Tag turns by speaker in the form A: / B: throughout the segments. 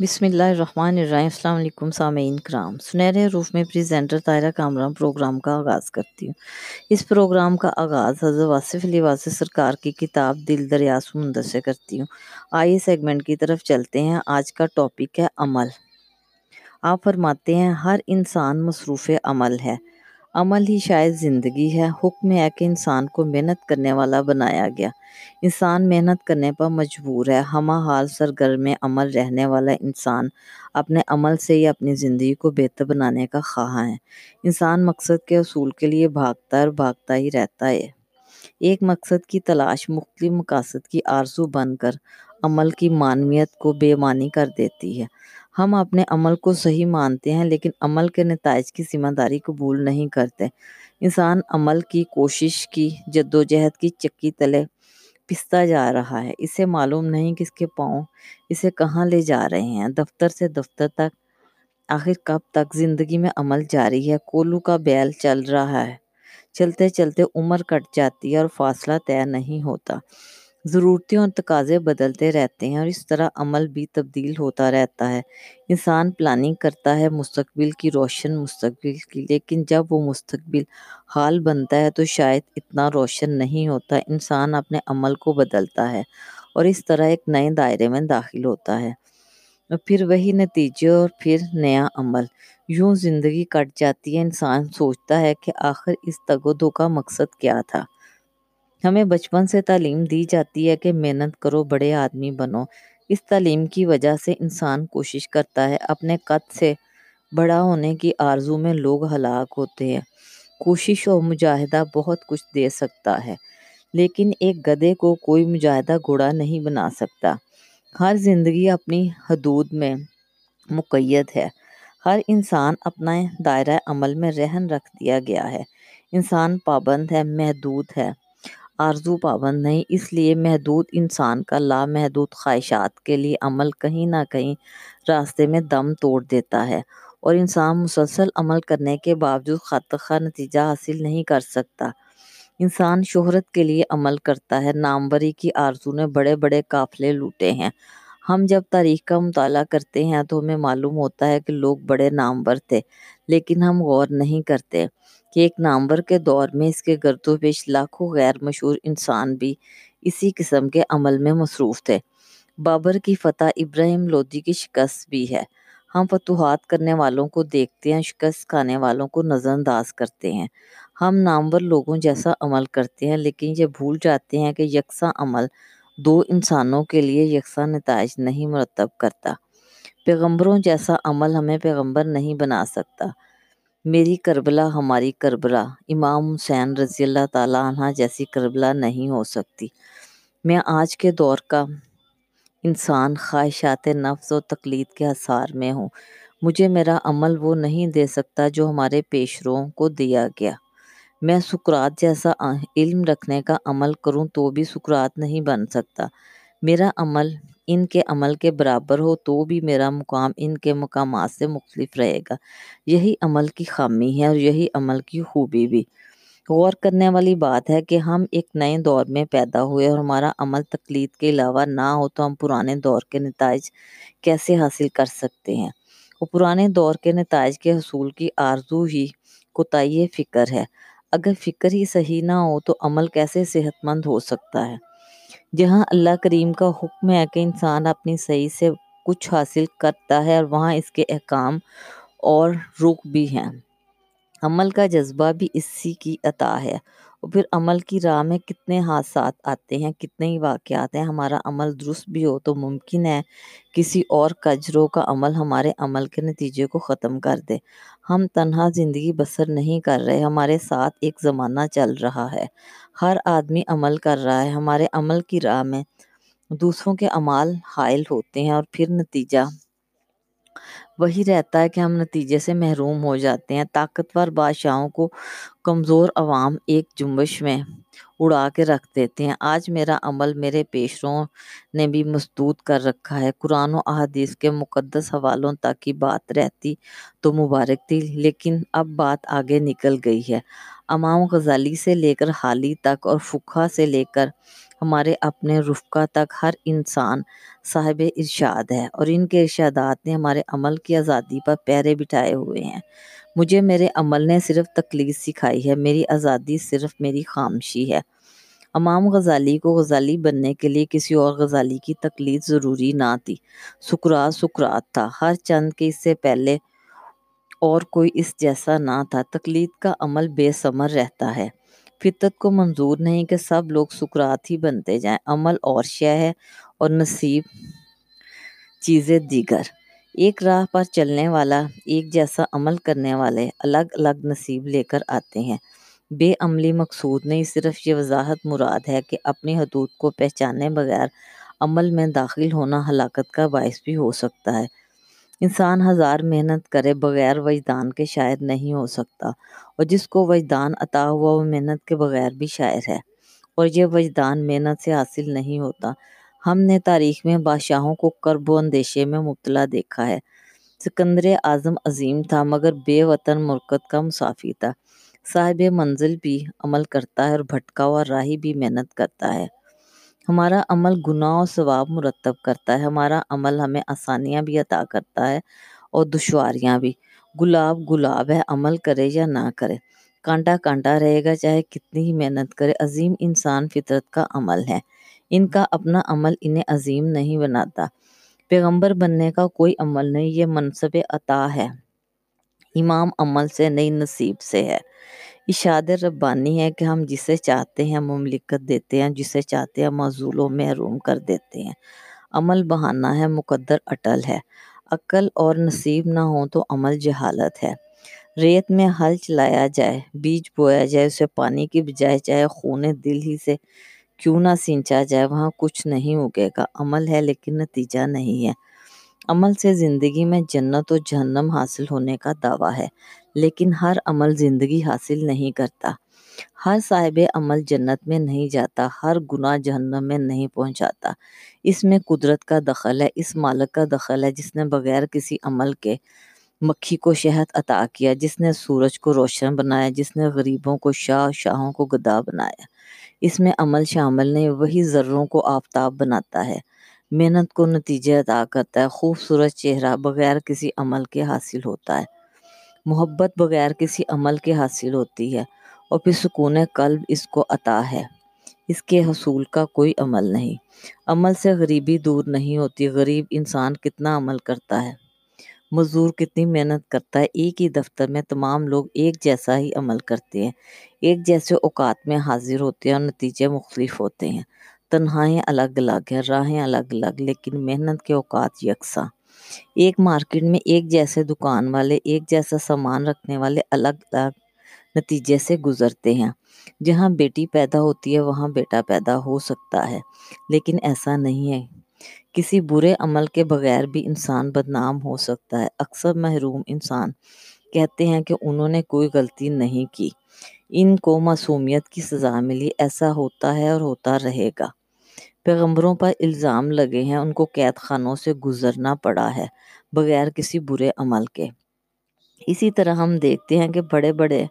A: بسم اللہ الرحمن الرحیم، السلام علیکم سامعین کرام۔ سنہرے روف میں پریزنٹر طاہرہ کامران پروگرام کا آغاز کرتی ہوں۔ اس پروگرام کا آغاز حضرت واصف علی واصف سرکار کی کتاب دل دریا سمندر سے کرتی ہوں۔ آئیے سیگمنٹ کی طرف چلتے ہیں۔ آج کا ٹاپک ہے عمل۔ آپ فرماتے ہیں، ہر انسان مصروف عمل ہے۔ عمل ہی شاید زندگی ہے۔ حکم ہے کہ انسان کو محنت کرنے والا بنایا گیا۔ انسان محنت کرنے پر مجبور ہے۔ ہمہ حال سرگرم عمل رہنے والا انسان اپنے عمل سے ہی اپنی زندگی کو بہتر بنانے کا خواہاں ہے۔ انسان مقصد کے حصول کے لیے بھاگتا اور بھاگتا ہی رہتا ہے۔ ایک مقصد کی تلاش مختلف مقاصد کی آرزو بن کر عمل کی معنویت کو بے معنی کر دیتی ہے۔ ہم اپنے عمل کو صحیح مانتے ہیں، لیکن عمل کے نتائج کی ذمہ داری قبول نہیں کرتے۔ انسان عمل کی کوشش کی جدوجہد کی چکی تلے پستا جا رہا ہے۔ اسے معلوم نہیں کس کے پاؤں اسے کہاں لے جا رہے ہیں۔ دفتر سے دفتر تک، آخر کب تک زندگی میں عمل جاری ہے۔ کولو کا بیل چل رہا ہے۔ چلتے چلتے عمر کٹ جاتی ہے اور فاصلہ طے نہیں ہوتا۔ ضرورتیں اور تقاضے بدلتے رہتے ہیں اور اس طرح عمل بھی تبدیل ہوتا رہتا ہے۔ انسان پلاننگ کرتا ہے مستقبل کی روشن مستقبل کی، لیکن جب وہ مستقبل حال بنتا ہے تو شاید اتنا روشن نہیں ہوتا۔ انسان اپنے عمل کو بدلتا ہے اور اس طرح ایک نئے دائرے میں داخل ہوتا ہے۔ اور پھر وہی نتیجے اور پھر نیا عمل۔ یوں زندگی کٹ جاتی ہے۔ انسان سوچتا ہے کہ آخر اس تگودو کا مقصد کیا تھا؟ ہمیں بچپن سے تعلیم دی جاتی ہے کہ محنت کرو، بڑے آدمی بنو۔ اس تعلیم کی وجہ سے انسان کوشش کرتا ہے اپنے قد سے بڑا ہونے کی آرزو میں لوگ ہلاک ہوتے ہیں۔ کوشش اور مجاہدہ بہت کچھ دے سکتا ہے، لیکن ایک گدے کو کوئی مجاہدہ گھوڑا نہیں بنا سکتا۔ ہر زندگی اپنی حدود میں مقید ہے۔ ہر انسان اپنا دائرہ عمل میں رہن رکھ دیا گیا ہے۔ انسان پابند ہے، محدود ہے۔ آرزو پابند نہیں، اس لیے محدود انسان کا لامحدود خواہشات کے لیے عمل کہیں نہ کہیں راستے میں دم توڑ دیتا ہے اور انسان مسلسل عمل کرنے کے باوجود خط خواہ نتیجہ حاصل نہیں کر سکتا۔ انسان شہرت کے لیے عمل کرتا ہے، ناموری کی آرزو نے بڑے بڑے قافلے لوٹے ہیں۔ ہم جب تاریخ کا مطالعہ کرتے ہیں تو ہمیں معلوم ہوتا ہے کہ لوگ بڑے نامور تھے، لیکن ہم غور نہیں کرتے۔ کہ ایک نامور کے دور میں اس کے گرد و پیش لاکھوں غیر مشہور انسان بھی اسی قسم کے عمل میں مصروف تھے۔ بابر کی فتح ابراہیم لودھی کی شکست بھی ہے۔ ہم فتوحات کرنے والوں کو دیکھتے ہیں، شکست کھانے والوں کو نظر انداز کرتے ہیں۔ ہم نامور لوگوں جیسا عمل کرتے ہیں، لیکن یہ بھول جاتے ہیں کہ یکساں عمل دو انسانوں کے لیے یکساں نتائج نہیں مرتب کرتا۔ پیغمبروں جیسا عمل ہمیں پیغمبر نہیں بنا سکتا۔ میری کربلا ہماری کربلا۔ امام حسین رضی اللہ تعالیٰ عنہ جیسی کربلا نہیں ہو سکتی۔ میں آج کے دور کا انسان خواہشات نفس و تقلید کے اثار میں ہوں۔ مجھے میرا عمل وہ نہیں دے سکتا جو ہمارے پیشروؤں کو دیا گیا۔ میں سکرات جیسا علم رکھنے کا عمل کروں تو بھی سکرات نہیں بن سکتا۔ میرا عمل ان کے عمل کے برابر ہو تو بھی میرا مقام ان کے مقامات سے مختلف رہے گا۔ یہی عمل کی خامی ہے اور یہی عمل کی خوبی بھی۔ غور کرنے والی بات ہے کہ ہم ایک نئے دور میں پیدا ہوئے اور ہمارا عمل تقلید کے علاوہ نہ ہو تو ہم پرانے دور کے نتائج کیسے حاصل کر سکتے ہیں؟ وہ پرانے دور کے نتائج کے حصول کی آرزو ہی کوتاہی فکر ہے۔ اگر فکر ہی صحیح نہ ہو تو عمل کیسے صحت مند ہو سکتا ہے؟ جہاں اللہ کریم کا حکم ہے کہ انسان اپنی صحیح سے کچھ حاصل کرتا ہے اور وہاں اس کے احکام اور رخ بھی ہیں۔ عمل کا جذبہ بھی اسی کی عطا ہے۔ اور پھر عمل کی راہ میں کتنے حادثات آتے ہیں، کتنے ہی واقعات ہیں، ہمارا عمل درست بھی ہو تو ممکن ہے کسی اور کجروں کا عمل ہمارے عمل کے نتیجے کو ختم کر دے۔ ہم تنہا زندگی بسر نہیں کر رہے، ہمارے ساتھ ایک زمانہ چل رہا ہے۔ ہر آدمی عمل کر رہا ہے، ہمارے عمل کی راہ میں دوسروں کے اعمال حائل ہوتے ہیں اور پھر نتیجہ وہی رہتا ہے کہ ہم نتیجے سے محروم ہو جاتے ہیں۔ طاقتور بادشاہوں کو کمزور عوام ایک جنبش میں اڑا کے رکھ دیتے ہیں۔ آج میرا عمل میرے پیشروں نے بھی مسدود کر رکھا ہے۔ قرآن و احادیث کے مقدس حوالوں تک کی بات رہتی تو مبارک تھی، لیکن اب بات آگے نکل گئی ہے۔ امام غزالی سے لے کر حالی تک اور فقہ سے لے کر ہمارے اپنے رفقا تک ہر انسان صاحب ارشاد ہے اور ان کے ارشادات نے ہمارے عمل کی آزادی پر پیرے بٹھائے ہوئے ہیں۔ مجھے میرے عمل نے صرف تکلیف سکھائی ہے، میری آزادی صرف میری خامشی ہے۔ امام غزالی کو غزالی بننے کے لیے کسی اور غزالی کی تقلید ضروری نہ تھی۔ سکرات سکرات تھا، ہر چند کے اس سے پہلے اور کوئی اس جیسا نہ تھا۔ تقلید کا عمل بے ثمر رہتا ہے۔ فطرت کو منظور نہیں کہ سب لوگ سکرات ہی بنتے جائیں، عمل اور شے ہے اور نصیب چیزیں دیگر۔ ایک راہ پر چلنے والا، ایک جیسا عمل کرنے والے الگ الگ نصیب لے کر آتے ہیں۔ بے عملی مقصود نہیں، صرف یہ وضاحت مراد ہے کہ اپنی حدود کو پہچانے بغیر عمل میں داخل ہونا ہلاکت کا باعث بھی ہو سکتا ہے۔ انسان ہزار محنت کرے بغیر وجدان کے شاعر نہیں ہو سکتا، اور جس کو وجدان عطا ہوا وہ محنت کے بغیر بھی شاعر ہے۔ اور یہ وجدان محنت سے حاصل نہیں ہوتا۔ ہم نے تاریخ میں بادشاہوں کو کرب و اندیشے میں مبتلا دیکھا ہے۔ سکندر اعظم عظیم تھا، مگر بے وطن مرکت کا مسافی تھا۔ صاحب منزل بھی عمل کرتا ہے اور بھٹکا ہوا راہی بھی محنت کرتا ہے۔ ہمارا عمل گناہ اور ثواب مرتب کرتا ہے، ہمارا عمل ہمیں آسانیاں بھی عطا کرتا ہے اور دشواریاں بھی۔ گلاب گلاب ہے، عمل کرے یا نہ کرے۔ کانٹا کانٹا رہے گا، چاہے کتنی ہی محنت کرے۔ عظیم انسان فطرت کا عمل ہے۔ ان کا اپنا عمل انہیں عظیم نہیں بناتا۔ پیغمبر بننے کا کوئی عمل نہیں، یہ منصب عطا ہے۔ امام عمل سے نہیں نصیب سے ہے۔ اشاد ربانی ہے کہ ہم جسے چاہتے ہیں مملکت دیتے ہیں، جسے چاہتے ہیں معذول و محروم کر دیتے ہیں۔ عمل بہانہ ہے، مقدر اٹل ہے۔ عقل اور نصیب نہ ہو تو عمل جہالت ہے۔ ریت میں ہل چلایا جائے، بیج بویا جائے، اسے پانی کی بجائے چاہے خون دل ہی سے کیوں نہ سینچا جائے، وہاں کچھ نہیں اگے گا۔ عمل ہے لیکن نتیجہ نہیں ہے۔ عمل سے زندگی میں جنت و جہنم حاصل ہونے کا دعویٰ ہے۔ لیکن ہر عمل زندگی حاصل نہیں کرتا۔ ہر صاحب عمل جنت میں نہیں جاتا، ہر گناہ جہنم میں نہیں پہنچاتا۔ اس میں قدرت کا دخل ہے، اس مالک کا دخل ہے، جس نے بغیر کسی عمل کے مکھی کو شہد عطا کیا، جس نے سورج کو روشن بنایا، جس نے غریبوں کو شاہ، شاہوں کو گدا بنایا۔ اس میں عمل شامل نہیں، وہی ذروں کو آفتاب بناتا ہے۔ محنت کو نتیجے عطا کرتا ہے، خوبصورت چہرہ بغیر کسی عمل کے حاصل ہوتا ہے۔ محبت بغیر کسی عمل کے حاصل ہوتی ہے، اور پھر سکون قلب اس کو عطا ہے۔ اس کے حصول کا کوئی عمل نہیں۔ عمل سے غریبی دور نہیں ہوتی، غریب انسان کتنا عمل کرتا ہے؟ مزدور کتنی محنت کرتا ہے، ایک ہی دفتر میں تمام لوگ ایک جیسا ہی عمل کرتے ہیں۔ ایک جیسے اوقات میں حاضر ہوتے ہیں اور نتیجے مختلف ہوتے ہیں۔ تنہائیں الگ الگ ہیں، راہیں الگ الگ، لیکن محنت کے اوقات یکساں۔ ایک مارکیٹ میں ایک جیسے دکان والے، ایک جیسا سامان رکھنے والے الگ الگ نتیجے سے گزرتے ہیں۔ جہاں بیٹی پیدا ہوتی ہے، وہاں بیٹا پیدا ہو سکتا ہے، لیکن ایسا نہیں ہے۔ کسی برے عمل کے بغیر بھی انسان بدنام ہو سکتا ہے۔ اکثر محروم انسان کہتے ہیں کہ انہوں نے کوئی غلطی نہیں کی۔ ان کو معصومیت کی سزا ملی۔ ایسا ہوتا ہے اور ہوتا رہے گا۔ پیغمبروں پر الزام لگے ہیں، ان کو قید خانوں سے گزرنا پڑا ہے، بغیر کسی برے عمل کے۔ اسی طرح ہم دیکھتے ہیں کہ بڑے بڑے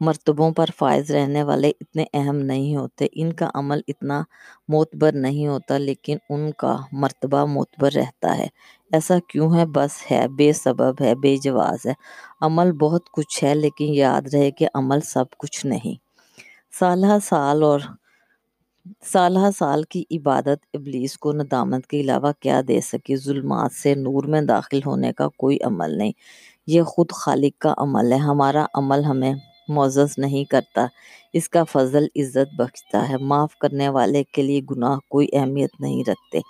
A: مرتبوں پر فائز رہنے والے اتنے اہم نہیں ہوتے، ان کا عمل اتنا معتبر نہیں ہوتا، لیکن ان کا مرتبہ معتبر رہتا ہے۔ ایسا کیوں ہے؟ بس ہے، بے سبب ہے، بے جواز ہے۔ عمل بہت کچھ ہے، لیکن یاد رہے کہ عمل سب کچھ نہیں۔ سالہ سال اور سالہ سال کی عبادت ابلیس کو ندامت کے علاوہ کیا دے سکی ظلمات سے نور میں داخل ہونے کا کوئی عمل نہیں۔ یہ خود خالق کا عمل ہے۔ ہمارا عمل ہمیں معزز نہیں کرتا۔ اس کا فضل عزت بخشتا ہے۔ معاف کرنے والے کے لیے گناہ کوئی اہمیت نہیں رکھتے۔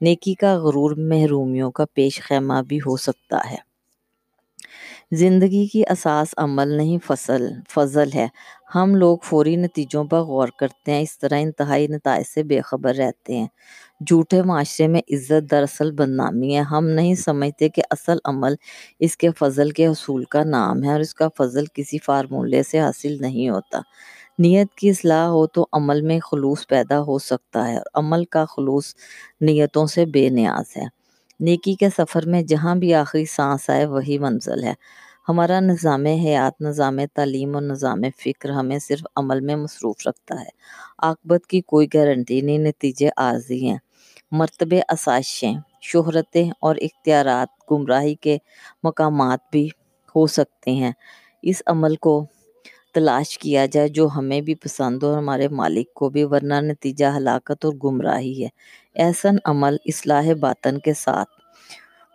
A: نیکی کا غرور محرومیوں کا پیش خیمہ بھی ہو سکتا ہے۔ زندگی کی اساس عمل نہیں، فصل، فضل ہے۔ ہم لوگ فوری نتیجوں پر غور کرتے ہیں، اس طرح انتہائی نتائج سے بے خبر رہتے ہیں۔ جھوٹے معاشرے میں عزت دراصل بدنامی ہے۔ ہم نہیں سمجھتے کہ اصل عمل اس کے فضل کے حصول کا نام ہے اور اس کا فضل کسی فارمولے سے حاصل نہیں ہوتا۔ نیت کی اصلاح ہو تو عمل میں خلوص پیدا ہو سکتا ہے اور عمل کا خلوص نیتوں سے بے نیاز ہے۔ نیکی کے سفر میں جہاں بھی آخری سانس آئے وہی منزل ہے۔ ہمارا نظام حیات، نظام تعلیم اور نظام فکر ہمیں صرف عمل میں مصروف رکھتا ہے۔ عاقبت کی کوئی گارنٹی نہیں، نتیجے عارضی ہیں۔ مرتبے آسائشیں، شہرتیں اور اختیارات گمراہی کے مقامات بھی ہو سکتے ہیں۔ اس عمل کو تلاش کیا جائے جو ہمیں بھی پسند ہو اور ہمارے مالک کو بھی، ورنہ نتیجہ ہلاکت اور گمراہی ہے۔ احسن عمل اصلاح باطن کے ساتھ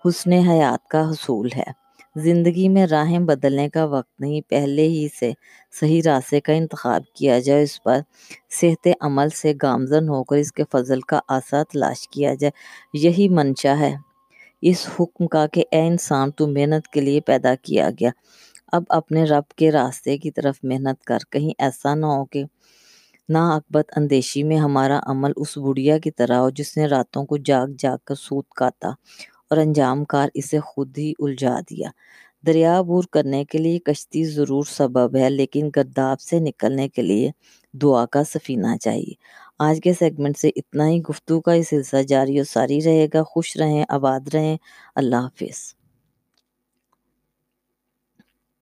A: حسن حیات کا حصول ہے۔ زندگی میں راہیں بدلنے کا وقت نہیں، پہلے ہی سے صحیح راستے کا انتخاب کیا جائے۔ اس پر صحت عمل سے گامزن ہو کر اس کے فضل کا آسا تلاش کیا جائے۔ یہی منشا ہے۔ اس حکم کا کہ اے انسان، تو محنت کے لیے پیدا کیا گیا۔ اب اپنے رب کے راستے کی طرف محنت کر، کہیں ایسا نہ ہو کہ نا عقبت اندیشی میں ہمارا عمل اس بڑھیا کی طرح ہو جس نے راتوں کو جاگ جاگ کر سوت کاتا اور انجام کار اسے خود ہی الجھا دیا۔ دریا عبور کرنے کے لیے کشتی ضرور سبب ہے، لیکن گرداب سے نکلنے کے لیے دعا کا سفینہ چاہیے۔ آج کے سیگمنٹ سے اتنا ہی گفتگو کا یہ سلسلہ جاری و ساری رہے گا۔ خوش رہیں، آباد رہیں۔ اللہ حافظ۔